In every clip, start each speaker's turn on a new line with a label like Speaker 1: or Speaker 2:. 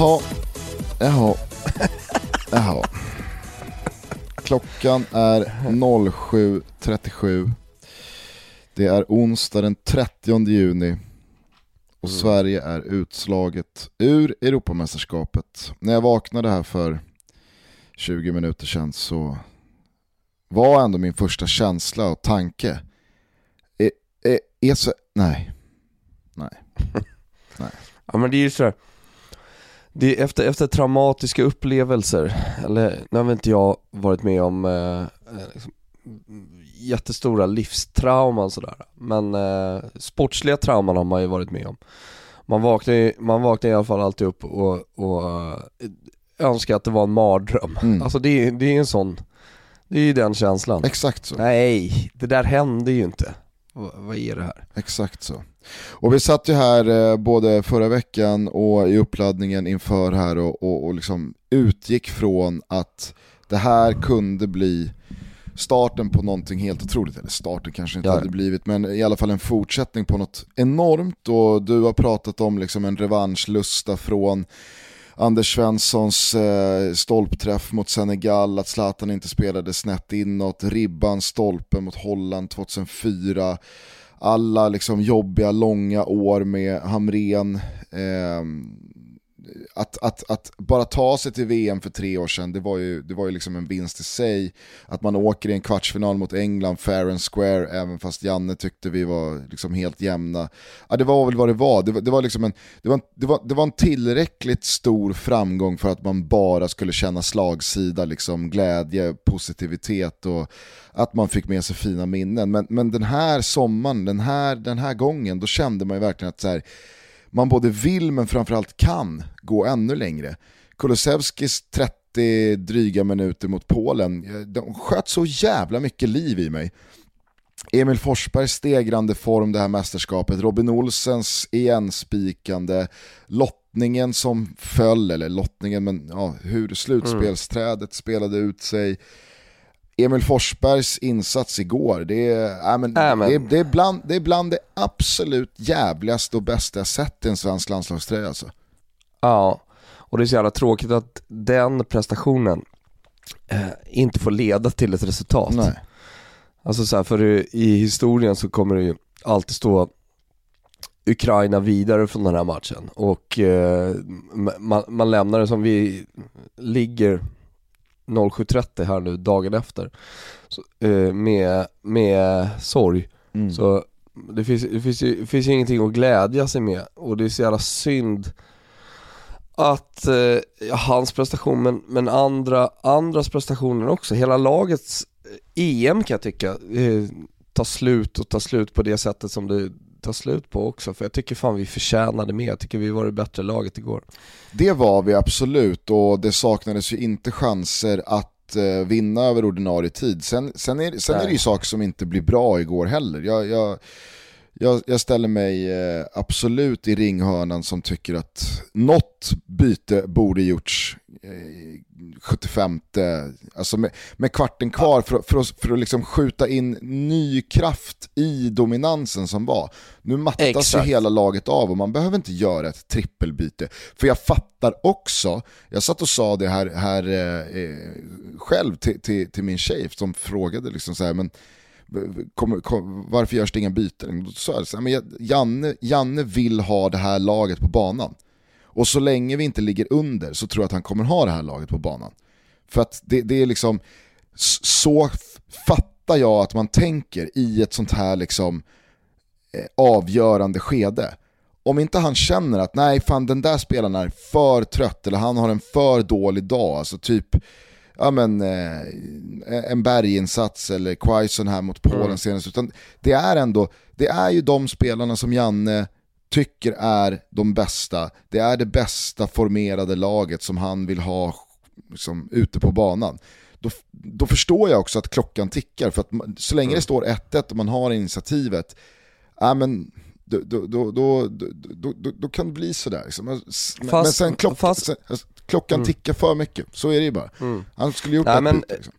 Speaker 1: Jaha, jaha, jaha. Klockan är 07.37. Det är onsdag den 30 juni och
Speaker 2: Mm.
Speaker 1: Sverige är utslaget ur Europamästerskapet. När jag vaknade här för 20 minuter sedan så var ändå min första känsla och tanke, är, är, är så, nej, nej.
Speaker 2: Ja men det är ju så här. Det är efter, efter traumatiska upplevelser, eller nu har väl inte jag varit med om eh, eh, liksom, jättestora livstrauman sådär. Men eh, sportsliga trauman har man ju varit med om. Man vaknar, ju- man vaknar i alla fall alltid upp och, och eh, önskar att det var en mardröm.
Speaker 1: Mm.
Speaker 2: Alltså det, det är en sån, det är ju den känslan.
Speaker 1: Exakt så.
Speaker 2: Nej, det där hände ju inte. Va, vad är det här?
Speaker 1: Exakt så. Och vi satt ju här eh, både förra veckan och i uppladdningen inför här och, och, och liksom utgick från att det här kunde bli starten på någonting helt otroligt, eller starten kanske inte
Speaker 2: Ja.
Speaker 1: hade blivit, men i alla fall en fortsättning på något enormt och du har pratat om liksom en revanschlusta från Anders Svenssons eh, stolpträff mot Senegal, att Zlatan inte spelade snett inåt, ribban, stolpen mot Holland 2004, alla liksom jobbiga långa år med Hamren. Eh, att, att, att bara ta sig till VM för tre år sedan, det var ju, det var ju liksom en vinst i sig. Att man åker i en kvartsfinal mot England, fair and square, även fast Janne tyckte vi var liksom helt jämna. Ja, det var väl vad det var. Det var, det var, liksom en, det var, en- det var, det var en tillräckligt stor framgång för att man bara skulle känna slagsida, liksom glädje, positivitet och att man fick med sig fina minnen. Men, men den här sommaren, den här, den här gången, då kände man ju verkligen att så här, man både vill men framförallt kan gå ännu längre. Kulusevskis 30 dryga minuter mot Polen, eh, de sköt så jävla mycket liv i mig. Emil Forsbergs stegrande form det här mästerskapet, Robin Olsens igenspikande, lottningen som föll, eller lottningen, men ja, hur slutspelsträdet spelade ut sig. Emil Forsbergs insats igår, det är, äh, men,
Speaker 2: Äh, men-
Speaker 1: Det, det, är bland, det är bland det absolut jävligaste och bästa jag sett i en svensk landslagströja alltså.
Speaker 2: Ja, och det är så jävla tråkigt att den prestationen eh, inte får leda till ett resultat.
Speaker 1: Nej.
Speaker 2: Alltså så här, för i- i historien så kommer det ju alltid stå Ukraina vidare från den här matchen och eh, man, man lämnar det som vi ligger 07.30 här nu dagen efter så, eh, med, med sorg.
Speaker 1: Mm.
Speaker 2: Så det finns, det, finns ju, det finns ju ingenting att glädja sig med och det är så jävla synd att eh, ja, hans prestation men, men andra, andras prestationer också. Hela lagets eh, EM kan jag tycka eh, tar slut och tar slut på det sättet som det tar slut på också. För jag tycker fan vi förtjänade mer. Jag tycker vi var det bättre laget igår.
Speaker 1: Det var vi absolut och det saknades ju inte chanser att eh, vinna över ordinarie tid. Sen, sen, är, sen är det ju saker som inte blir bra igår heller. Jag, jag, jag, jag ställer mig eh, absolut i ringhörnan som tycker att något byte borde gjorts eh, 75, alltså med, med kvarten kvar för, att- för, att, för att liksom skjuta in ny kraft i dominansen som var. Nu mattas ju
Speaker 2: Exakt.
Speaker 1: hela laget av och man behöver inte göra ett trippelbyte. För jag fattar också, jag satt och sa det här, här eh, eh, själv till, till, till min tjej som frågade liksom så här, men kom, kom, varför görs det inga byten? Då sa jag så här, men Janne, Janne vill ha det här laget på banan. Och så länge vi inte ligger under så tror jag att han kommer ha det här laget på banan. För att det, det är liksom, så fattar jag att man tänker i ett sånt här liksom eh, avgörande skede. Om inte han känner att nej fan den där spelaren är för trött eller han har en för dålig dag, alltså typ ja, men, eh, en berginsats eller Quaison här mot Polen
Speaker 2: Mm.
Speaker 1: senast. Utan det är ändå, det är ju de spelarna som Janne tycker är de bästa. Det är det bästa formerade laget som han vill ha liksom, ute på banan. Då, då förstår jag också att klockan tickar. För att så länge det står 1-1 och man har initiativet, ja, men, då, då, då, då, kan det bli sådär. Liksom. Men, men sen, klock,
Speaker 2: fast-
Speaker 1: alltså, klockan
Speaker 2: Mm.
Speaker 1: tickar för mycket, så är det ju bara.
Speaker 2: Mm.
Speaker 1: Han skulle gjort
Speaker 2: men-
Speaker 1: byte. Liksom.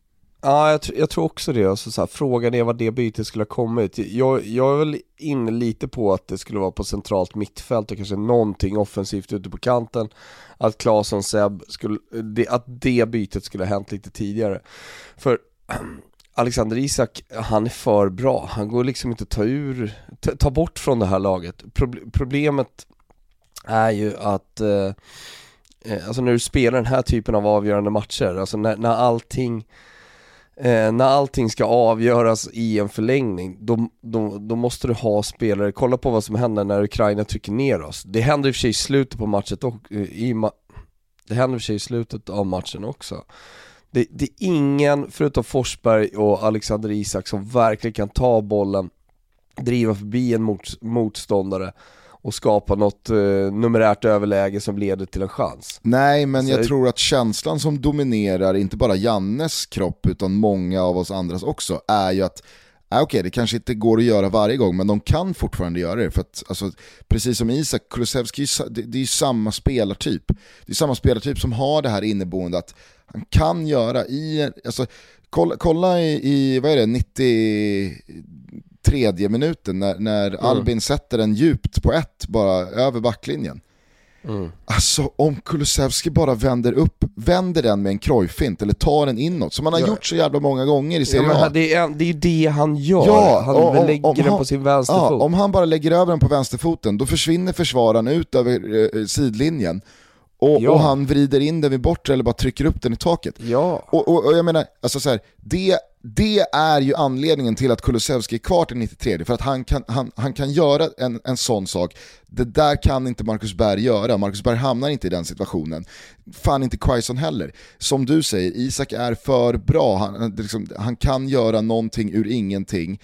Speaker 2: Ja, jag, jag tror också det. Alltså, så här, frågan är vad det bytet skulle ha kommit. Jag, jag är väl inne lite på att det skulle vara på centralt mittfält och kanske någonting offensivt ute på kanten. Att Claesson Seb skulle, det, att det bytet skulle ha hänt lite tidigare. För Alexander Isak, han är för bra. Han går liksom inte att ta ur, ta, bort från det här laget. Pro, problemet är ju att eh, eh, alltså när du spelar den här typen av avgörande matcher, alltså när, när allting eh, när allting ska avgöras i en förlängning, då, då, då, måste du ha spelare, kolla på vad som händer när Ukraina trycker ner oss. Det händer i och för sig i slutet på matchen och, eh, i ma det händer i och för sig i slutet av matchen också. Det, det, är ingen, förutom Forsberg och Alexander Isak, som verkligen kan ta bollen, driva förbi en mot, motståndare och skapa något eh, numerärt överläge som leder till en chans.
Speaker 1: Nej, men Så jag tror att känslan som dominerar, inte bara Jannes kropp utan många av oss andras också, är ju att Okej, okay, det kanske inte går att göra varje gång, men de kan fortfarande göra det. För att, alltså, precis som Isak, Kulusevski, det, det är ju samma spelartyp. Det är samma spelartyp som har det här inneboende att han kan göra i, alltså, kolla, kolla i, i, vad är det, 90 tredje minuten när, när mm. Albin sätter den djupt på ett, bara över backlinjen. Mm. Alltså om Kulusevski bara vänder upp, vänder den med en krojfint eller tar den inåt, som han har ja. gjort så jävla många gånger i Serie
Speaker 2: A. det, är, det är det han gör, ja, han om, lägger om, den han, på sin vänsterfot.
Speaker 1: Ja, om han bara lägger över den på vänsterfoten, då försvinner försvararen ut över eh, sidlinjen och, ja. och, han vrider in den vid bortre eller bara trycker upp den i taket.
Speaker 2: Ja.
Speaker 1: Och, och, och jag menar, alltså så här, det, det är ju anledningen till att Kulusevski är kvar till 93, för att han kan, han, han kan göra en, en sån sak. Det där kan inte Marcus Berg göra, Marcus Berg hamnar inte i den situationen. Fan inte Quaison heller. Som du säger, Isak är för bra, han, liksom, han kan göra någonting ur ingenting.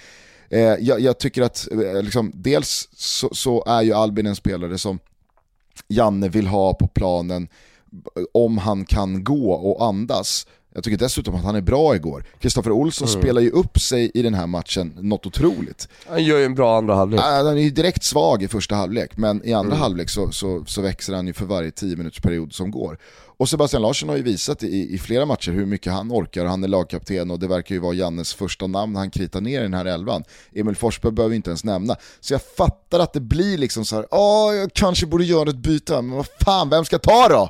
Speaker 1: Eh, jag, jag, tycker att, eh, liksom, dels så, så är ju Albin en spelare som Janne vill ha på planen om han kan gå och andas. Jag tycker dessutom att han är bra igår. Kristoffer Olsson mm. spelar ju upp sig i den här matchen något otroligt.
Speaker 2: Han gör ju en bra andra halvlek.
Speaker 1: Han är ju direkt svag i första halvlek, men i andra mm. halvlek så, så, så, växer han ju för varje 10 minuters period som går. Och Sebastian Larsson har ju visat i, i flera matcher hur mycket han orkar, han är lagkapten och det verkar ju vara Jannes första namn han kritar ner i den här elvan. Emil Forsberg behöver vi inte ens nämna. Så jag fattar att det blir liksom så här, åh jag kanske borde göra ett byte, men vad fan, vem ska ta då?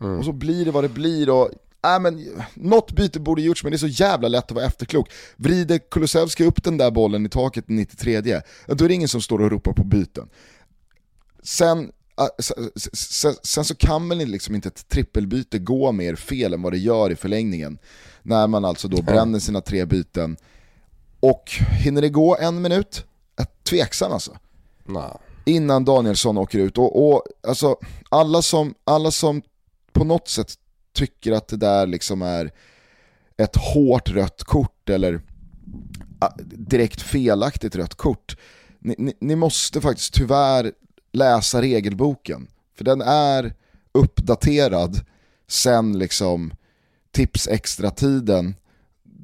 Speaker 1: Mm. Och så blir det vad det blir och äh, men, något byte borde gjorts men det är så jävla lätt att vara efterklok. Vrider Kulusevski upp den där bollen i taket 93 då är det ingen som står och ropar på byten. Sen, äh, sen, sen så kan väl liksom inte ett trippelbyte gå mer fel än vad det gör i förlängningen. När man alltså då bränner sina tre byten. Och hinner det gå en minut? Tveksam alltså.
Speaker 2: Nah.
Speaker 1: Innan Danielsson åker ut. Och, och alltså, alla, som, alla som på något sätt tycker att det där liksom är ett hårt rött kort eller ah, direkt felaktigt rött kort. Ni, ni, ni, måste faktiskt tyvärr läsa regelboken. För den är uppdaterad sen liksom tips extra tiden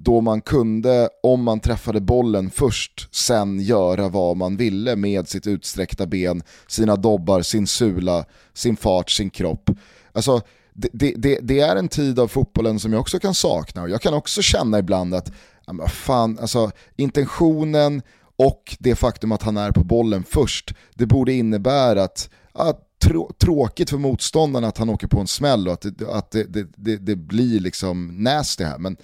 Speaker 1: då man kunde, om man träffade bollen först, sen göra vad man ville med sitt utsträckta ben, sina dobbar, sin sula, sin fart, sin kropp. Alltså, det, det, det, är en tid av fotbollen som jag också kan sakna och jag kan också känna ibland att fan, alltså, intentionen och det faktum att han är på bollen först, det borde innebära att, att trå tråkigt för motståndarna att han åker på en smäll och att det, att det, det, det blir liksom nasty här. Men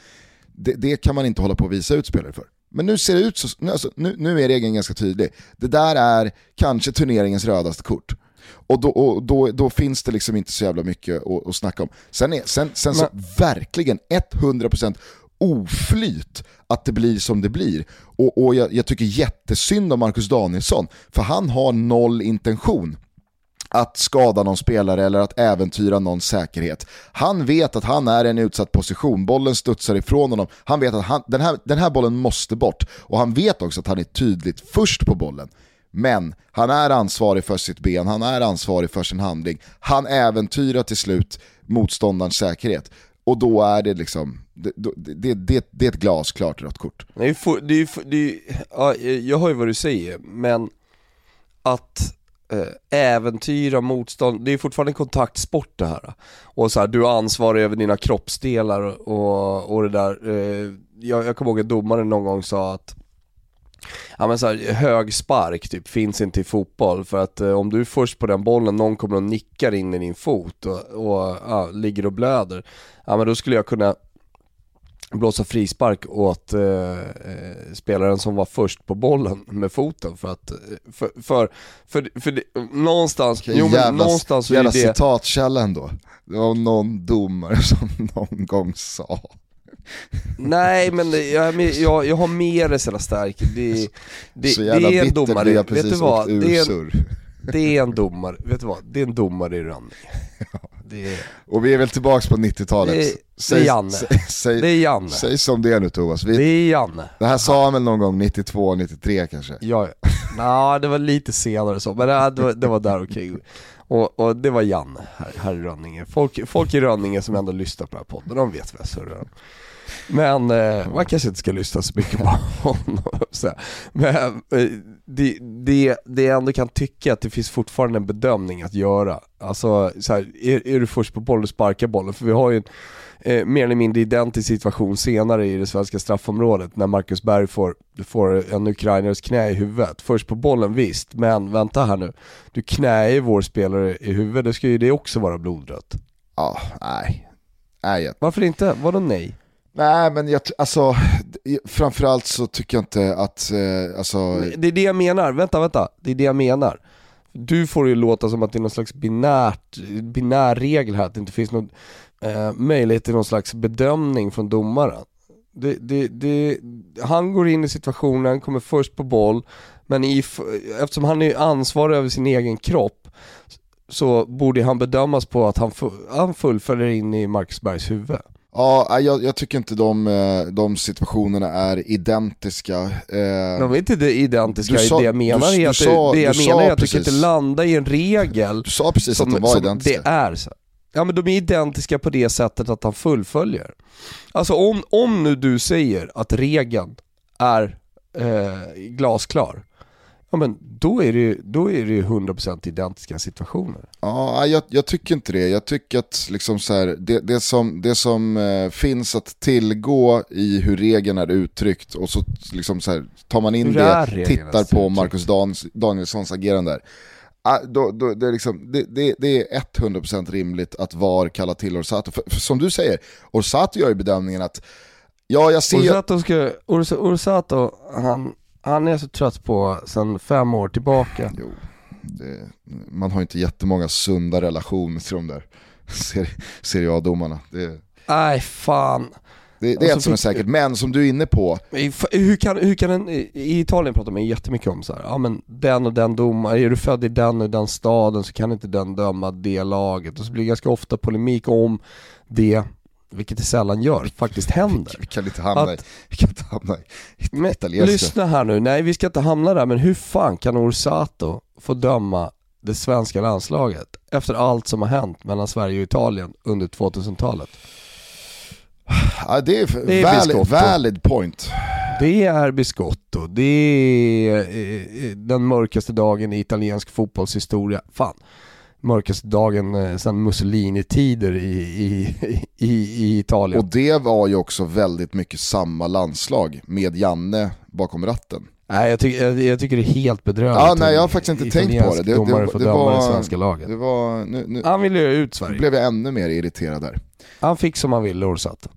Speaker 1: det, kan man inte hålla på att visa ut spelare för. Men nu ser det ut så, nu, alltså, nu, nu är regeln ganska tydlig. Det där är kanske turneringens rödaste kort. Och då, och då, då, finns det liksom inte så jävla mycket att, att snacka om. Sen, är, sen, sen så verkligen 100% oflyt att det blir som det blir. Och, och jag, jag, tycker jättesynd om Marcus Danielsson, för han har noll intention att skada någon spelare eller att äventyra någon säkerhet. Han vet att han är i en utsatt position, bollen studsar ifrån honom. Han vet att han, den, här, den här bollen måste bort och han vet också att han är tydligt först på bollen. Men han är ansvarig för sitt ben, han är ansvarig för sin handling. Han äventyrar till slut motståndarens säkerhet. Och då är det liksom, det, det, det, det är ett glasklart rött kort.
Speaker 2: Det är, det är, det är, ja, jag hör ju vad du säger, men att eh, äventyra motstånd, det är fortfarande en kontaktsport det här. Och så här, du är ansvarig över dina kroppsdelar och, och det där. Eh, jag, jag kommer ihåg att domaren någon gång sa att Ja men så här, hög spark typ finns inte i fotboll för att eh, om du är först på den bollen, någon kommer och nickar in i din fot och, och ja, ligger och blöder. Ja men då skulle jag kunna blåsa frispark åt eh, eh, spelaren som var först på bollen med foten för att, eh, för, för, för, för det, någonstans,
Speaker 1: okay, jo, jävla, någonstans jävla är det... citatkälla ändå. Det var någon domare som någon gång sa.
Speaker 2: Nej men jag, jag, jag har mer sådär stark, det, det, så jävla det är en domare, vet du vad? Det är en, det är en domare, vet du vad? Det är en domare i Rönninge.
Speaker 1: Det... Och vi är väl tillbaka på 90-talet. Det,
Speaker 2: säg, det är Janne. Säg, det är Janne.
Speaker 1: Säg som det är nu Thomas.
Speaker 2: Vi, det är Janne.
Speaker 1: Det här sa han väl någon gång 92, 93 kanske?
Speaker 2: Ja, ja det var lite senare så, men äh, det, var, det var där omkring. Och, och, det var Janne här, här i Rönninge. Folk, folk i Rönninge som ändå lyssnar på den här podden, de vet vad jag surrar om. Men eh, man kanske inte ska lyssna så mycket på honom. Så. Men eh, det, det, det jag ändå kan tycka att det finns fortfarande en bedömning att göra. Alltså, så här, är, är du först på bollen och sparkar bollen? För vi har ju en eh, mer eller mindre identisk situation senare i det svenska straffområdet när Marcus Berg får, får en ukrainares knä i huvudet. Först på bollen visst, men vänta här nu. Du knäar vår spelare i huvudet, då ska ju det också vara blodrött.
Speaker 1: Ja, nej. nej.
Speaker 2: Varför inte? Vadå nej?
Speaker 1: Nej men jag, alltså, framförallt så tycker jag inte att, eh, alltså...
Speaker 2: Det är det jag menar, vänta vänta, det är det jag menar. Du får det ju låta som att det är någon slags binärt, binär regel här, att det inte finns någon eh, möjlighet till någon slags bedömning från domaren. Det, det, det, han går in i situationen, kommer först på boll, men i, eftersom han är ansvarig över sin egen kropp så borde han bedömas på att han, han fullföljer in i Marcus Bergs huvud.
Speaker 1: Ja, jag, jag, tycker inte de, eh, de situationerna är identiska. Eh,
Speaker 2: de är inte identiska sa, i det jag menar du, är att, sa, det jag menar är att precis, du kan inte landa i en regel
Speaker 1: Du sa precis som, att de var identiska.
Speaker 2: Det är så. Ja men de är identiska på det sättet att han fullföljer. Alltså om, om nu du säger att regeln är eh, glasklar, ja men då är det ju, då är det ju 100% identiska situationer.
Speaker 1: Ja, jag, jag, tycker inte det. Jag tycker att liksom så här, det, det som, det som eh, finns att tillgå i hur regeln är uttryckt och så, liksom så här, tar man in det, tittar på Marcus Dan, Danielssons agerande där. Ah, då, då, det, är liksom, det, det, det, är 100% rimligt att VAR kallar till Orsato. För, för som du säger, Orsato gör ju bedömningen att Ja, jag ser...
Speaker 2: Orsato, ska, Orsato han, han är så trött på sen fem år tillbaka.
Speaker 1: Jo, det, man har inte jättemånga sunda relationer till de där Serie A-domarna.
Speaker 2: Nej, fan.
Speaker 1: Det, det är alltså, ett som är säkert, men som du är inne på.
Speaker 2: Hur kan, hur kan en, i Italien pratar man jättemycket om så här, ja men den och den domare, är du född i den och den staden så kan inte den döma det laget. Och så blir det ganska ofta polemik om det vilket det sällan gör, faktiskt händer.
Speaker 1: Vi kan inte hamna, att, i, vi kan inte hamna i men,
Speaker 2: Lyssna här nu, nej vi ska inte hamna där, men hur fan kan Orsato få döma det svenska landslaget efter allt som har hänt mellan Sverige och Italien under 2000-talet?
Speaker 1: Ja, det är, det är valid, valid, point.
Speaker 2: Det är Biscotto, det är eh, den mörkaste dagen i italiensk fotbollshistoria. Fan mörkaste dagen eh, sedan Mussolini-tider i, i, i, i, Italien.
Speaker 1: Och det var ju också väldigt mycket samma landslag med Janne bakom ratten.
Speaker 2: Nej jag, tycker, jag, jag tycker det är helt bedrövligt.
Speaker 1: Ja, nej, jag har faktiskt inte tänkt på det. Det,
Speaker 2: det, det, det var, det svenska laget.
Speaker 1: Det var, nu, nu,
Speaker 2: Han ville ju ut Sverige.
Speaker 1: Blev jag ännu mer irriterad där.
Speaker 2: Han fick som han ville, Orsato.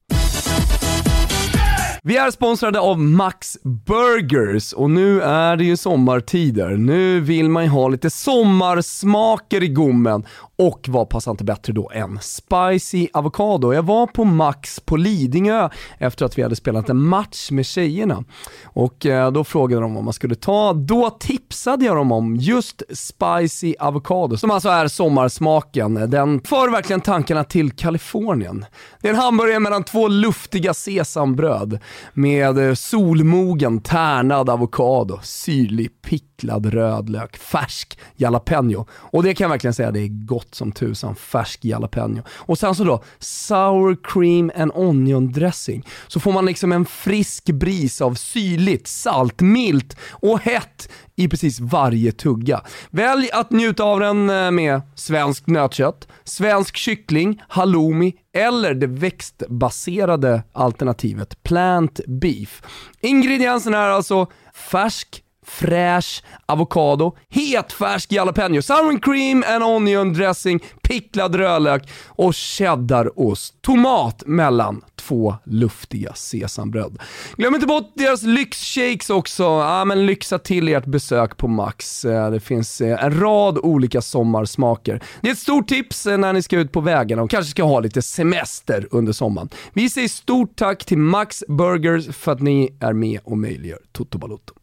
Speaker 2: Vi är sponsrade av Max Burgers och nu är det ju sommartider. Nu vill man ju ha lite sommarsmaker i gommen och vad passar inte bättre då än spicy avokado. Jag var på Max på Lidingö efter att vi hade spelat en match med tjejerna och eh, då frågade de vad man skulle ta. Då tipsade jag dem om just spicy avokado som alltså är sommarsmaken. Den för verkligen tankarna till Kalifornien. Det är en hamburgare mellan två luftiga sesambröd med eh, solmogen tärnad avokado, syrlig picklad rödlök, färsk jalapeno och det kan jag verkligen säga det är gott
Speaker 3: gott som tusan, färsk jalapeno. Och sen så då, sour cream and onion dressing. Så får man liksom en frisk bris av syrligt, salt, milt och hett i precis varje tugga. Välj att njuta av den eh, med svenskt nötkött, svensk kyckling, halloumi eller det växtbaserade alternativet plant beef. Ingredienserna är alltså färsk fräsch avokado, hetfärsk jalapeno, sour cream and onion dressing, picklad rödlök och cheddarost. Tomat mellan två luftiga sesambröd. Glöm inte bort deras lyxshakes också. Ja, men lyxa till ert besök på Max. Eh, det finns eh, en rad olika sommarsmaker. Det är ett stort tips eh, när ni ska ut på vägarna och kanske ska ha lite semester under sommaren. Vi säger stort tack till Max Burgers för att ni är med och möjliggör Toto Balotto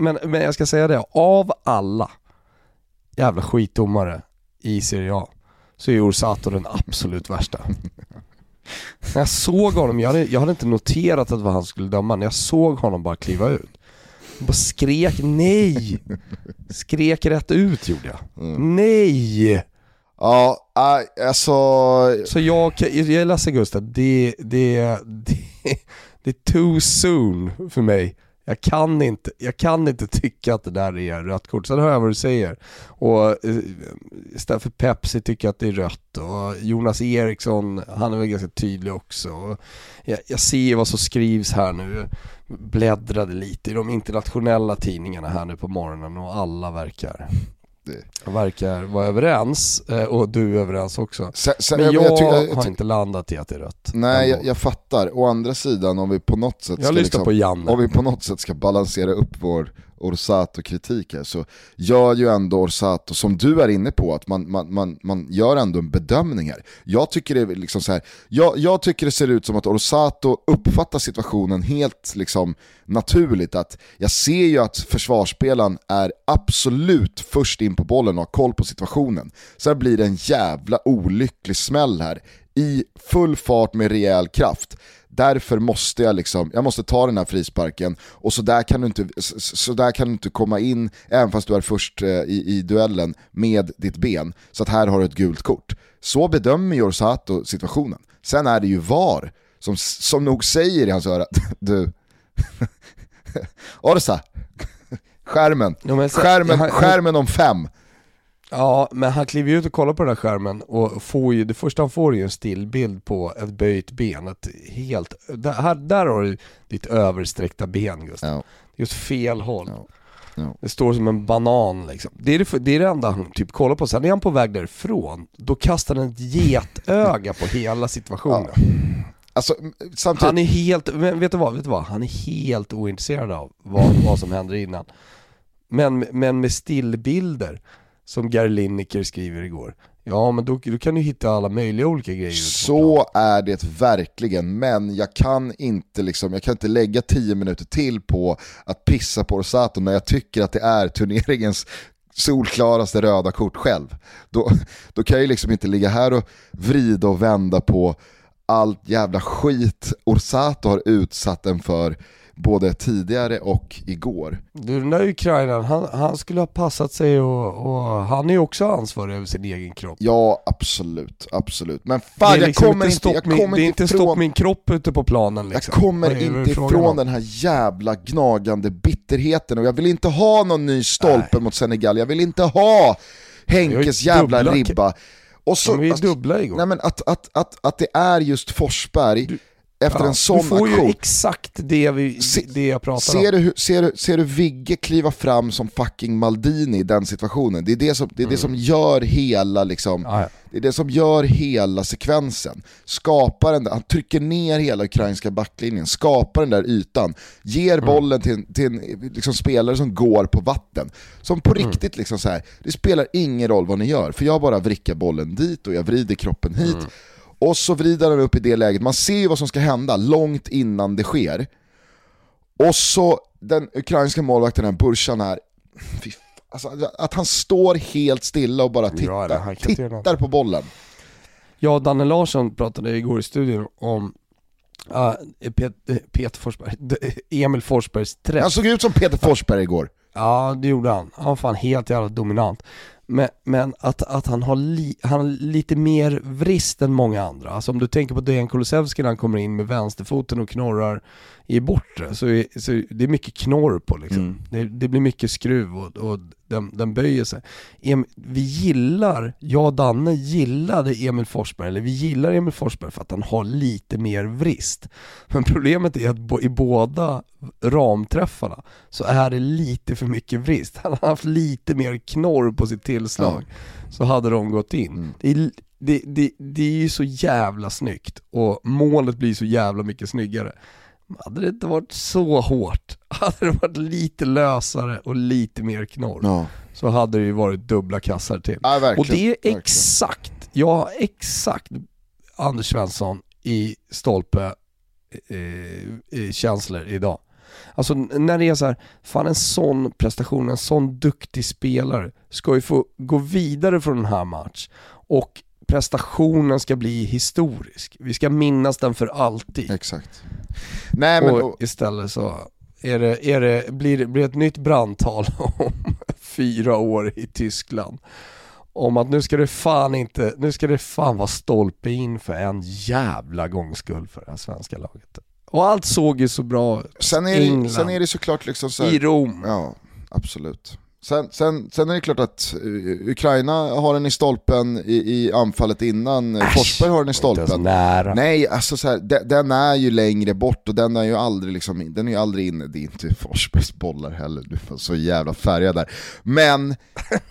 Speaker 2: men, men jag ska säga det, av alla jävla skitdomare i Serie A så är Orsato den absolut värsta. När jag såg honom, jag hade, jag hade inte noterat att det var han skulle döma, när jag såg honom bara kliva ut. Jag bara skrek nej! Skrek rätt ut gjorde jag. Mm. Nej!
Speaker 1: Ja, alltså...
Speaker 2: Så jag, jag är ledsen Gustav, det, det, det, det är too soon för mig jag kan, inte, jag kan inte tycka att det där är rött kort. Sen hör jag vad du säger. Och eh, istället för Pepsi tycker jag att det är rött. Och Jonas Eriksson, han är väl ganska tydlig också. Jag, jag ser vad som skrivs här nu. Bläddrade lite i de internationella tidningarna här nu på morgonen och alla verkar verkar vara överens eh, och du är överens också. Sen, sen, men jag, jag, jag, jag, har inte landat i att det är rött.
Speaker 1: Nej, jag, fattar. Å andra sidan om vi på något sätt
Speaker 2: ska, liksom, på Janne.
Speaker 1: om vi på något sätt ska balansera upp vår Orsato-kritik här så gör ju ändå Orsato, som du är inne på, att man, man, man, man gör ändå en bedömning här. Jag tycker det, liksom så här, jag, jag tycker det ser ut som att Orsato uppfattar situationen helt liksom naturligt. Att jag ser ju att försvarsspelaren är absolut först in på bollen och har koll på situationen. Sen blir det en jävla olycklig smäll här i full fart med rejäl kraft. Därför måste jag liksom, jag måste ta den här frisparken och så där kan du inte, så där kan du inte komma in, även fast du är först eh, i, i duellen, med ditt ben. Så att här har du ett gult kort. Så bedömer Jorsato situationen. Sen är det ju VAR som, som nog säger i hans öra, du, Orsa, skärmen, skärmen, skärmen om fem.
Speaker 2: Ja, men han kliver ju ut och kollar på den här skärmen och får ju, det första han får är ju en stillbild på ett böjt ben. Ett helt, där, här, där har du ditt översträckta ben Gustav. Ja. Just fel håll. Ja. Ja. Det står som en banan liksom. Det är det, det är det enda han typ kollar på. Sen är han på väg därifrån, då kastar han ett getöga på hela situationen. Alltså, samtidigt... Han är helt, vet du, vad, vet du vad? Han är helt ointresserad av vad, vad som händer innan. Men, men med stillbilder som Gary Lineker skriver igår. Ja men då, då, kan du hitta alla möjliga olika grejer.
Speaker 1: Så är det verkligen, men jag kan inte liksom, jag kan inte lägga tio minuter till på att pissa på Rosato när jag tycker att det är turneringens solklaraste röda kort själv. Då, då kan jag liksom inte ligga här och vrida och vända på allt jävla skit Orsato har utsatt den för både tidigare och igår.
Speaker 2: Du den där ukrainaren, han, han skulle ha passat sig och, och han är ju också ansvarig över sin egen kropp.
Speaker 1: Ja absolut, absolut. Men fan jag liksom kommer inte, jag kommer
Speaker 2: min, Det är inte ifrån, stopp min kropp ute på planen liksom.
Speaker 1: Jag kommer inte ifrån den här jävla gnagande bitterheten och jag vill inte ha någon ny stolpe Nej. mot Senegal, jag vill inte ha Henkes jävla ribba.
Speaker 2: Och så, de är ju dubbla igår.
Speaker 1: Nej men att, att, att, att det är just Forsberg, du, efter ja, en sån aktion.
Speaker 2: Du får aktion. ju exakt det, vi, se, det jag pratar
Speaker 1: ser om. Du, ser, du, ser du Vigge kliva fram som fucking Maldini i den situationen? Det är det som, det är mm. det som gör hela liksom, ah, ja. det är det som gör hela sekvensen. Skapar den, han trycker ner hela ukrainska backlinjen, skapar den där ytan, ger mm. bollen till, till en liksom, spelare som går på vatten. Som på mm. riktigt liksom så här, det spelar ingen roll vad ni gör, för jag bara vrickar bollen dit och jag vrider kroppen hit. Och så vrider han upp i det läget, man ser ju vad som ska hända långt innan det sker. Och så den ukrainska målvakten, här, Burshan här, alltså, att han står helt stilla och bara tittar, tittar på bollen.
Speaker 2: Jag och Danne Larsson pratade igår i studion om uh, Pet, Peter Forsberg, Emil Forsbergs träff.
Speaker 1: Han såg ut som Peter Forsberg igår.
Speaker 2: Ja, det gjorde han. Han var fan helt jävla dominant. Men, men att, att han, har li, han har lite mer vrist än många andra. Alltså om du tänker på Dejan Kulusevski när han kommer in med vänsterfoten och knorrar i bortre, så, är, så det är mycket knorr på liksom. Mm. Det, det, blir mycket skruv och, och den, den böjer sig. Vi gillar, jag och Danne gillade Emil Forsberg, eller vi gillar Emil Forsberg för att han har lite mer vrist. Men problemet är att i båda ramträffarna så är det lite för mycket vrist. Han har haft lite mer knorr på sitt tillslag, ja. så hade de gått in. Mm. Det, är, det, det, det är ju så jävla snyggt och målet blir så jävla mycket snyggare. Hade det inte varit så hårt, hade det varit lite lösare och lite mer knorr, ja. så hade det ju varit dubbla kassar till.
Speaker 1: Ja,
Speaker 2: och det är exakt, jag har exakt Anders Svensson i stolpe eh, känslor idag. Alltså när det är så här, fan en sån prestation, en sån duktig spelare ska ju få gå vidare från den här match och prestationen ska bli historisk. Vi ska minnas den för alltid.
Speaker 1: Exakt.
Speaker 2: Nej, men, och istället så är det, är det, blir det blir ett nytt brandtal om fyra år i Tyskland. Om att nu ska det fan inte, nu ska det fan vara stolpe in för en jävla gångs skull för det här svenska laget. Och allt såg ju så bra ut.
Speaker 1: Sen är det, sen är det såklart liksom så här,
Speaker 2: I Rom.
Speaker 1: Ja, absolut. Sen, sen, sen är det klart att uh, Ukraina har den i stolpen i, i anfallet innan Äsch, Forsberg har den i stolpen. Nej, alltså så här, de, den är ju längre bort och den är ju aldrig, liksom, den är ju aldrig inne. Det är inte Forsbergs bollar heller, du var så jävla färgad där. Men eh,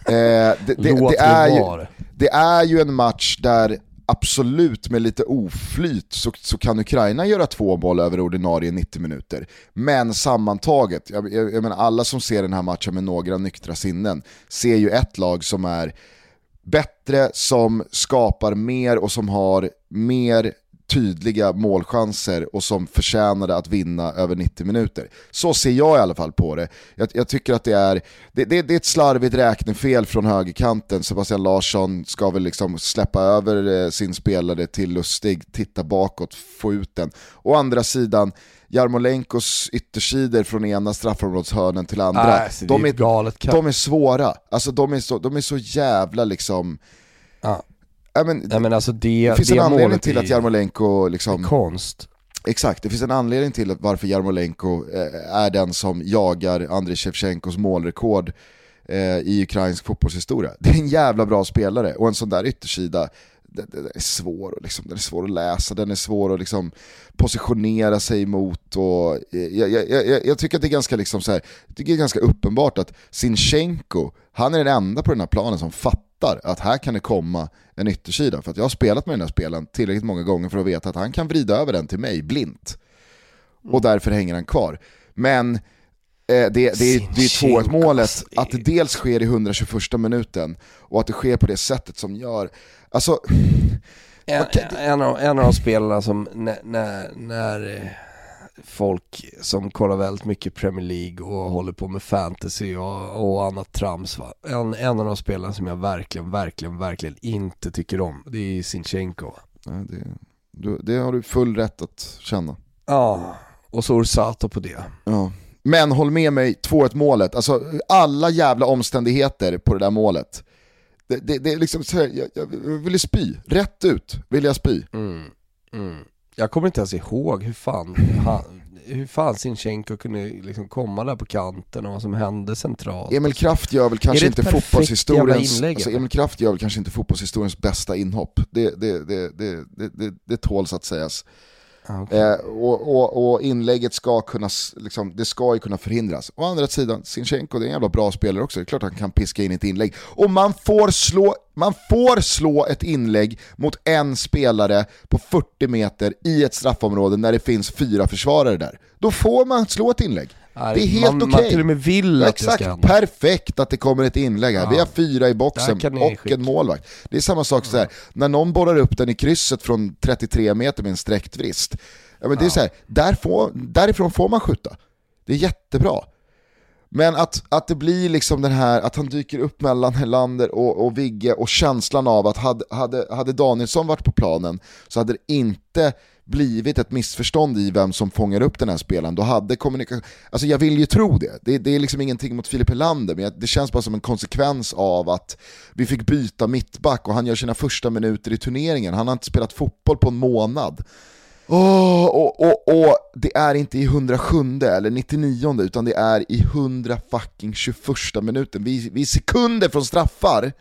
Speaker 1: det, det, det, är ju, det är ju en match där absolut med lite oflyt så, så kan Ukraina göra två mål över ordinarie 90 minuter. Men sammantaget, jag, jag, jag menar alla som ser den här matchen med några nyktra sinnen ser ju ett lag som är bättre, som skapar mer och som har mer tydliga målchanser och som förtjänade att vinna över 90 minuter. Så ser jag i alla fall på det. Jag, jag tycker att det är, det, det, det, är ett slarvigt räknefel från högerkanten. Sebastian Larsson ska väl liksom släppa över eh, sin spelare till Lustig, titta bakåt, få ut den. Å andra sidan, Jarmolenkos yttersidor från ena straffområdeshörnen till andra.
Speaker 2: Äh, de, är,
Speaker 1: de är svåra, alltså de är så, de är så jävla liksom...
Speaker 2: Ja Ja, men, Nej, men alltså det,
Speaker 1: det finns
Speaker 2: det
Speaker 1: en anledning till att Jarmolenko liksom...
Speaker 2: konst.
Speaker 1: Exakt, det finns en anledning till varför Jarmolenko eh, är den som jagar Andrei Shevchenkos målrekord eh, i ukrainsk fotbollshistoria. Det är en jävla bra spelare och en sån där yttersida, den, den är svår, liksom, den är svår att läsa, den är svår att liksom, positionera sig emot. Och, eh, jag, jag, jag, jag, tycker att det är ganska, liksom, så här, det är ganska uppenbart att Sinchenko, han är den enda på den här planen som fattar fattar att här kan det komma en yttersida. För att jag har spelat med den här spelen tillräckligt många gånger för att veta att han kan vrida över den till mig blint. Och mm. därför hänger han kvar. Men eh, det, det, är 2-1 målet, att det dels sker i 121 minuten och att det sker på det sättet som gör, alltså...
Speaker 2: En, en, av, en av de spelarna som när, när, när eh, folk som kollar väldigt mycket Premier League och håller på med fantasy och, och annat trams. Va? En, en av de spelarna som jag verkligen, verkligen, verkligen inte tycker om, det är Sinchenko.
Speaker 1: Ja, det, det har du full rätt att känna.
Speaker 2: Ja, och så Orsato på det.
Speaker 1: Ja. Men håll med mig, 2-1 målet, alltså alla jävla omständigheter på det där målet. Det, det, det är liksom så här, jag, jag ville spy, rätt ut vill jag spy.
Speaker 2: Mm. Mm. Jag kommer inte ens ihåg hur fan, han, hur fan Sinchenko kunde liksom komma där på kanten och vad som hände centralt.
Speaker 1: Emil Kraft gör väl kanske inte fotbollshistoriens, alltså Emil Kraft gör väl kanske inte fotbollshistoriens bästa inhopp. Det, det, det, det, det, det, det tåls att sägas.
Speaker 2: Ah, okay.
Speaker 1: Eh, och, och, och, inlägget ska kunna, liksom, det ska ju kunna förhindras. Å andra sidan, Sinchenko det är en jävla bra spelare också, det är klart han kan piska in ett inlägg. Och man får slå, man får slå ett inlägg mot en spelare på 40 meter i ett straffområde när det finns fyra försvarare där. Då får man slå ett inlägg. Det är helt okej. Okay.
Speaker 2: Man till och med vill att
Speaker 1: Exakt,
Speaker 2: det ska
Speaker 1: perfekt att det kommer ett inlägg här. Ja. Vi har fyra i boxen och en målvakt. Det är samma sak så här, när någon bollar upp den i krysset från 33 meter med en sträckt vrist. Ja, men det är så här, där får, därifrån får man skjuta. Det är jättebra. Men att, att det blir liksom den här, att han dyker upp mellan Helander och, och Vigge och känslan av att hade, hade, hade Danielsson varit på planen så hade det inte blivit ett missförstånd i vem som fångar upp den här spelaren, då hade kommunikation... Alltså jag vill ju tro det, det, det är liksom ingenting mot Filip Helander, men det känns bara som en konsekvens av att vi fick byta mittback och han gör sina första minuter i turneringen, han har inte spelat fotboll på en månad. Oh, och, och, och det är inte i 107 eller 99 utan det är i 100 fucking 21 minuten. Vi, vi är sekunder från straffar.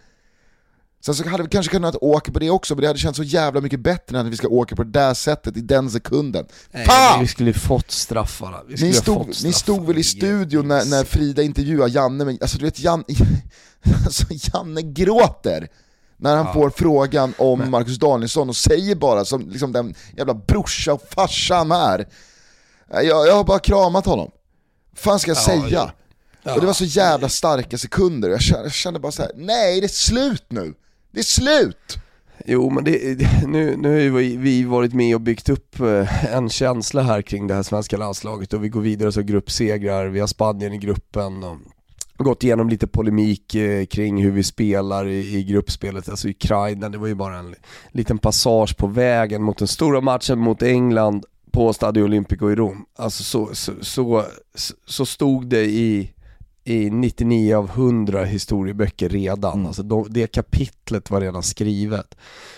Speaker 1: Sen så hade vi kanske kunnat åka på det också, men det hade känts så jävla mycket bättre än att vi ska åka på det där sättet i den sekunden.
Speaker 2: Nej, Fan! Vi skulle fått straffarna. Vi
Speaker 1: ni, stod, fått ni stod väl i studion när, när Frida intervjuade Janne, men alltså du vet Janne, alltså, Janne gråter när han ja. får frågan om men. Marcus Danielsson och säger bara som liksom den jävla brorsa och farsa han är. Jag, jag har bara kramat honom. Vad fan ska jag ja, säga? Ja. Och det var så jävla starka sekunder, jag kände, jag kände bara så här: nej det är slut nu! Det är slut!
Speaker 2: Jo men det, nu, nu har vi varit med och byggt upp eh, en känsla här kring det här svenska landslaget och vi går vidare som gruppsegrar, vi har Spanien i gruppen och gått igenom lite polemik eh, kring hur vi spelar i, i gruppspelet, alltså Ukraina, det var ju bara en liten passage på vägen mot den stora matchen mot England på Stadio Olimpico i Rom. Alltså så, så, så, så stod det i, i 99 av 100 historieböcker redan. Mm. Alltså de, det kapitlet var redan skrivet.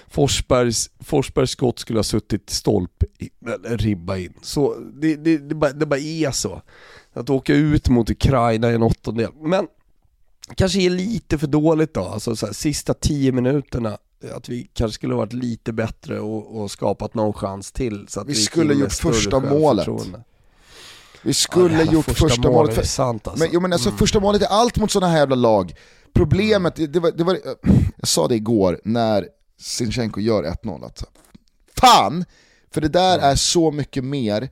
Speaker 2: Forsbergs, Forsbergs skott skulle ha suttit stolp, eller ribba in. Så det, det, det, bara, det bara är så att åka ut mot Ukraina i en åttondel. Men kanske är lite för dåligt då, alltså så här, sista tio minuterna att vi kanske skulle varit lite bättre och, och skapat någon chans till. Så att
Speaker 1: vi, vi skulle gjort första målet. Vi skulle ja, gjort första, första målet. För...
Speaker 2: Sant, alltså.
Speaker 1: men, jo, men alltså, mm. första målet är allt mot sådana här jävla lag. Problemet, det, det, var, det var, jag sa det igår när Sinchenko gör 1-0, att fan! För det där mm. är så mycket mer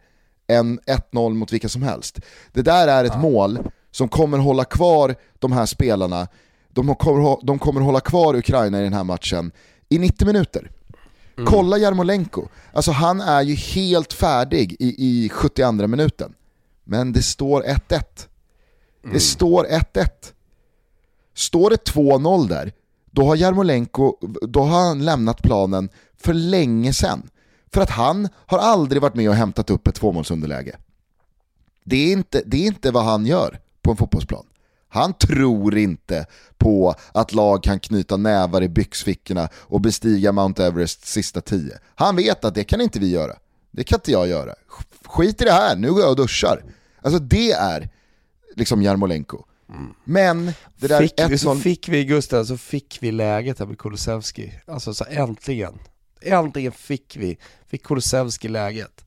Speaker 1: än 1-0 mot vilka som helst. Det där är ett ja. mål som kommer hålla kvar de här spelarna, de kommer, de kommer hålla kvar Ukraina i den här matchen i 90 minuter. Mm. Kolla Jarmolenko, alltså han är ju helt färdig i, i 72 minuten. Men det står 1-1. Mm. Det står 1-1. Står det 2-0 där, då har Jarmolenko då har han lämnat planen för länge sedan. För att han har aldrig varit med och hämtat upp ett tvåmålsunderläge. Det är inte, det är inte vad han gör på en fotbollsplan. Han tror inte på att lag kan knyta nävar i byxfickorna och bestiga Mount Everest sista tio. Han vet att det kan inte vi göra. Det kan inte jag göra. Skit i det här, nu går jag och duschar. Alltså det är liksom Jarmolenko. Mm. Men det där
Speaker 2: fick, 1 så fick vi, Gustav, så fick vi läget här med Kulusevski. Alltså så äntligen. Äntligen fick vi, fick Kulusevski läget.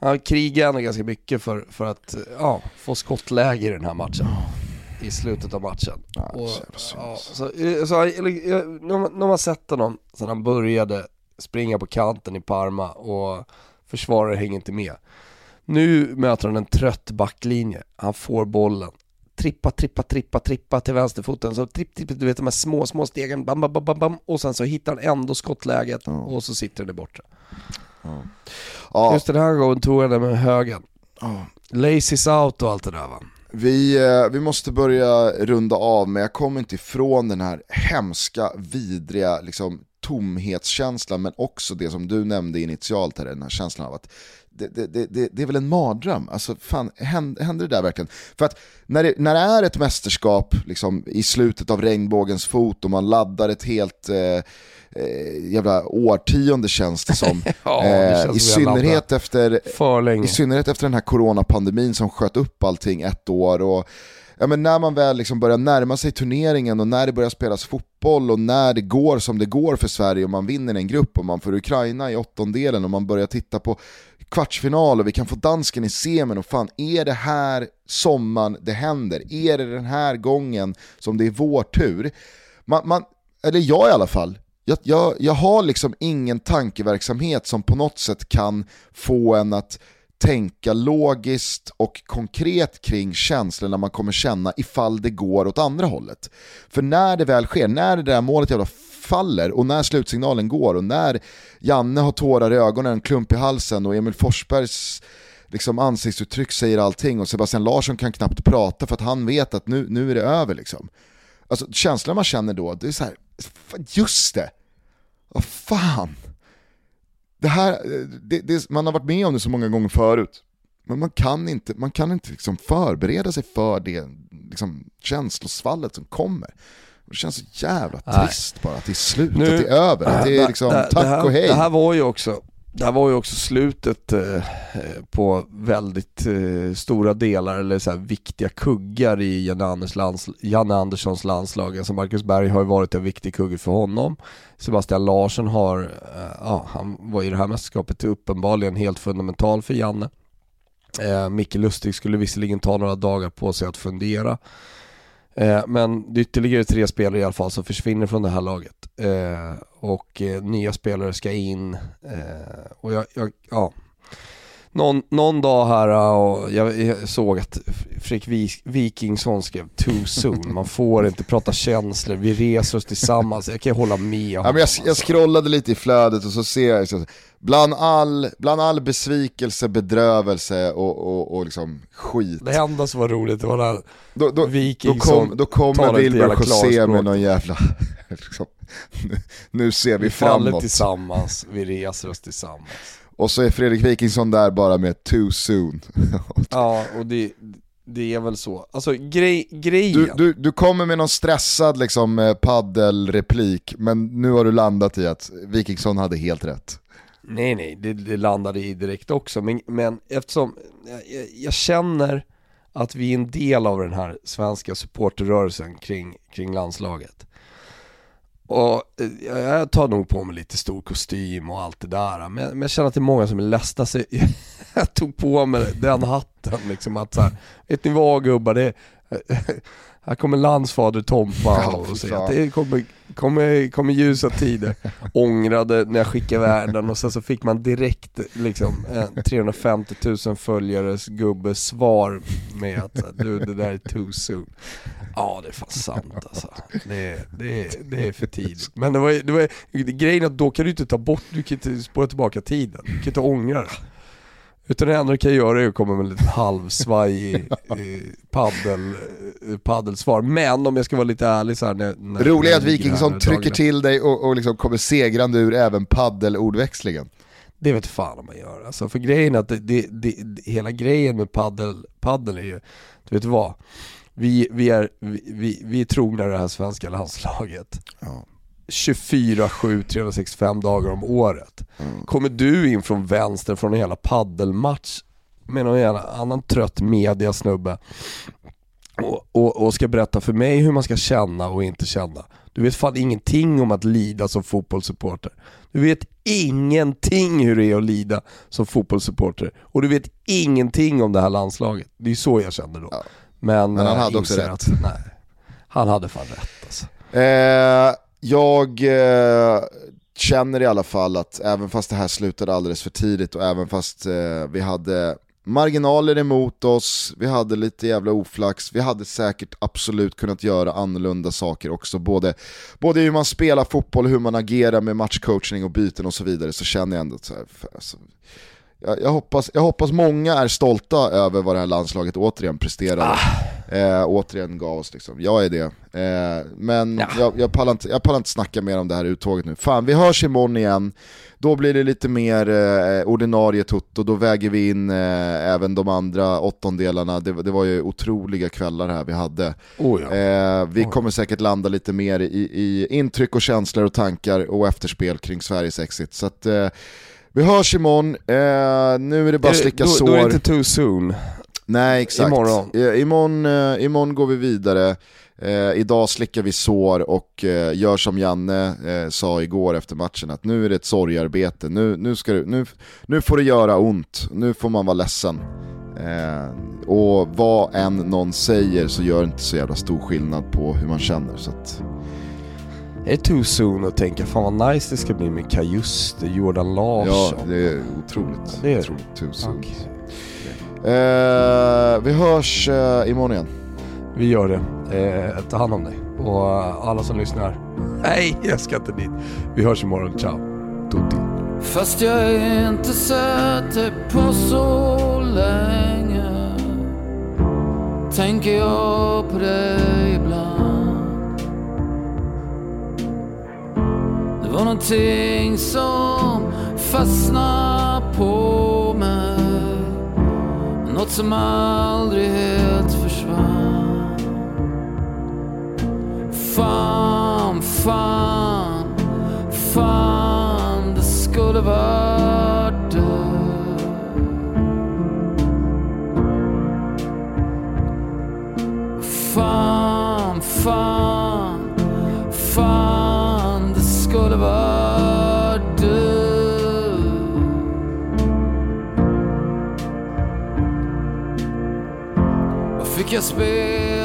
Speaker 2: Han krigade ändå ganska mycket för, för att ja, få skottläge i den här matchen. I slutet av matchen. Ja, och, ja, så, så, när man sett honom sen han började springa på kanten i Parma och försvarare hänger inte med. Nu möter han en trött backlinje, han får bollen, trippa, trippa, trippa, trippa till vänsterfoten. Så tripp, tripp, du vet de här små, små stegen, bam, bam, bam, bam, och sen så hittar han ändå skottläget mm. och så sitter den borta. Mm. Ja. Just den här gången tog han den med högen. Mm. Laces out och allt det där va.
Speaker 1: Vi, eh, vi måste börja runda av, men jag kommer inte ifrån den här hemska, vidriga liksom, tomhetskänslan, men också det som du nämnde initialt här, den här känslan av att det, det, det, det, är väl en mardröm. Alltså, fan, händer, händer det där verkligen? För att när det, när det är ett mästerskap liksom, i slutet av regnbågens fot och man laddar ett helt eh, eh, jävla årtionde känns det som. ja, det eh, i, synnerhet efter, I synnerhet efter den här coronapandemin som sköt upp allting ett år. Och, ja, men när man väl liksom börjar närma sig turneringen och när det börjar spelas fotboll och när det går som det går för Sverige och man vinner en grupp och man får Ukraina i åttondelen och man börjar titta på kvartsfinal och vi kan få dansken i semin och fan är det här sommaren det händer? Är det den här gången som det är vår tur? Man, man, eller jag i alla fall, jag, jag, jag har liksom ingen tankeverksamhet som på något sätt kan få en att tänka logiskt och konkret kring känslorna man kommer känna ifall det går åt andra hållet. För när det väl sker, när det där målet jävla faller och när slutsignalen går och när Janne har tårar i ögonen, en klump i halsen och Emil Forsbergs liksom ansiktsuttryck säger allting och Sebastian Larsson kan knappt prata för att han vet att nu, nu är det över liksom. Alltså känslan man känner då, det är så här, just det, vad fan det här, det, det, man har varit med om det så många gånger förut. Men man kan inte, man kan inte liksom förbereda sig för det liksom, känslosvallet som kommer. Det känns så jävla trist Nej. bara att det är slut, nu, att det är över, att det är liksom det, tack och hej.
Speaker 2: Det här var ju också, det här var ju också slutet eh, eh, på väldigt eh, stora delar, eller så här, viktiga kuggar i Janne, Anders lands, Janne Anderssons landslag. Alltså Marcus Berg har ju varit en viktig kugge för honom. Sebastian Larsson har, eh, ja, han var i det här mästerskapet uppenbarligen helt fundamental för Janne. Eh, Micke Lustig skulle visserligen ta några dagar på sig att fundera. Eh, men det är ytterligare tre spelare i alla fall som försvinner från det här laget. Eh, och eh, nya spelare ska in. Eh, och jag, jag, ja. Någon, någon dag här och jag, jag såg att Fredrik Wikingsson skrev too soon, man får inte prata känslor, vi reser oss tillsammans, jag kan hålla med.
Speaker 1: Ja, men jag, jag alltså. scrollade lite i flödet och så ser jag, så, bland, all, bland all besvikelse, bedrövelse och, och, och liksom skit.
Speaker 2: Det enda som var roligt det var när
Speaker 1: då, då, Wikingsson då, kom, då kommer Wilbur José med någon jävla, liksom, nu, nu ser vi, vi framåt. Vi faller
Speaker 2: tillsammans, vi reser oss tillsammans.
Speaker 1: Och så är Fredrik Wikingsson där bara med too soon.
Speaker 2: ja, och det, det är väl så. Alltså grej, grejen...
Speaker 1: Du, du, du kommer med någon stressad liksom, eh, paddelreplik, men nu har du landat i att Wikingsson hade helt rätt.
Speaker 2: Nej nej, det, det landade i direkt också, men, men eftersom jag, jag, känner att vi är en del av den här svenska supporterrörelsen kring, kring landslaget. Och eh, jag tar nog på mig lite stor kostym och allt det där, men, men jag känner att det är många som är ledsna så jag tog på mig den hatten liksom att så här, vet ni vad gubbar, det, här kommer landsfader Tompa och säger att det kommer, kommer, kommer ljusa tider. Ångrade när jag skickade iväg den och sen så fick man direkt liksom 350 000 följares gubbes svar med att du det där är too soon. Ja det är fan sant alltså. Det, det, det är för tidigt. Men det var, det var grejen att då kan du inte ta bort, du kan inte spåra tillbaka tiden. Du kan inte ångra det. Utan det enda du kan göra är att komma med en liten halvsvajig paddel, eh, paddelsvar. Men om jag ska vara lite ärlig så här, när, när
Speaker 1: Roligt att Wikingsson trycker till dig och, och liksom kommer segrande ur även paddelordväxlingen.
Speaker 2: Det vet fan om man gör. Alltså, för grejen är att det, det, det, hela grejen med paddel, paddel är ju, du vet vad? Vi, vi, är, vi, vi är trogna det här svenska landslaget. Ja. 24-7, 365 dagar om året. Mm. Kommer du in från vänster från en jävla paddelmatch med någon jävla annan trött mediasnubbe och, och, och ska berätta för mig hur man ska känna och inte känna. Du vet fan ingenting om att lida som fotbollssupporter. Du vet ingenting hur det är att lida som fotbollssupporter. Och du vet ingenting om det här landslaget. Det är så jag kände då. Ja. Men,
Speaker 1: Men han hade också rätt. Att,
Speaker 2: nej, han hade fan rätt alltså.
Speaker 1: Eh, jag eh, känner i alla fall att även fast det här slutade alldeles för tidigt och även fast eh, vi hade marginaler emot oss, vi hade lite jävla oflax, vi hade säkert absolut kunnat göra annorlunda saker också. Både, både hur man spelar fotboll, hur man agerar med matchcoachning och byten och så vidare så känner jag ändå att så här, alltså, jag, jag, hoppas, jag hoppas många är stolta över vad det här landslaget återigen presterade. Ah. Eh, återigen gav oss liksom. Jag är det. Eh, men ja. jag, jag, pallar inte, jag pallar inte snacka mer om det här uttåget nu. Fan, vi hörs imorgon igen. Då blir det lite mer eh, ordinarie tutto, då väger vi in eh, även de andra åttondelarna. Det, det, var ju otroliga kvällar här vi hade.
Speaker 2: Oh ja.
Speaker 1: eh, vi oh. kommer säkert landa lite mer i, i, intryck och känslor och tankar och efterspel kring Sveriges exit. Så att, eh, vi hörs imorgon, eh, nu är det bara att slicka sår.
Speaker 2: Då är det inte too soon.
Speaker 1: Nej exakt. Imorgon, eh, imorgon, eh, imorgon går vi vidare. Eh, idag slickar vi sår och eh, gör som Janne eh, sa igår efter matchen, att nu är det ett sorgarbete, nu, nu, ska du, nu, nu får det göra ont, nu får man vara ledsen. Eh, och vad än någon säger så gör det inte så jävla stor skillnad på hur man känner. Så att,
Speaker 2: är det too soon att tänka fan vad nice det ska bli med Kajuste, Jordan Larsson?
Speaker 1: Ja, det är otroligt. Det är otroligt too soon. Okay. Eh, vi hörs eh, imorgon igen.
Speaker 2: Vi gör det. Eh, ta hand om dig. Och alla som lyssnar, nej jag ska inte dit. Vi hörs imorgon, ciao. Tutti. Fast jag är inte sett dig på så länge Tänker jag på dig var någonting som
Speaker 4: fastna på mig. Något som aldrig helt försvann. Fan, fan, fan Det skulle vara Och fick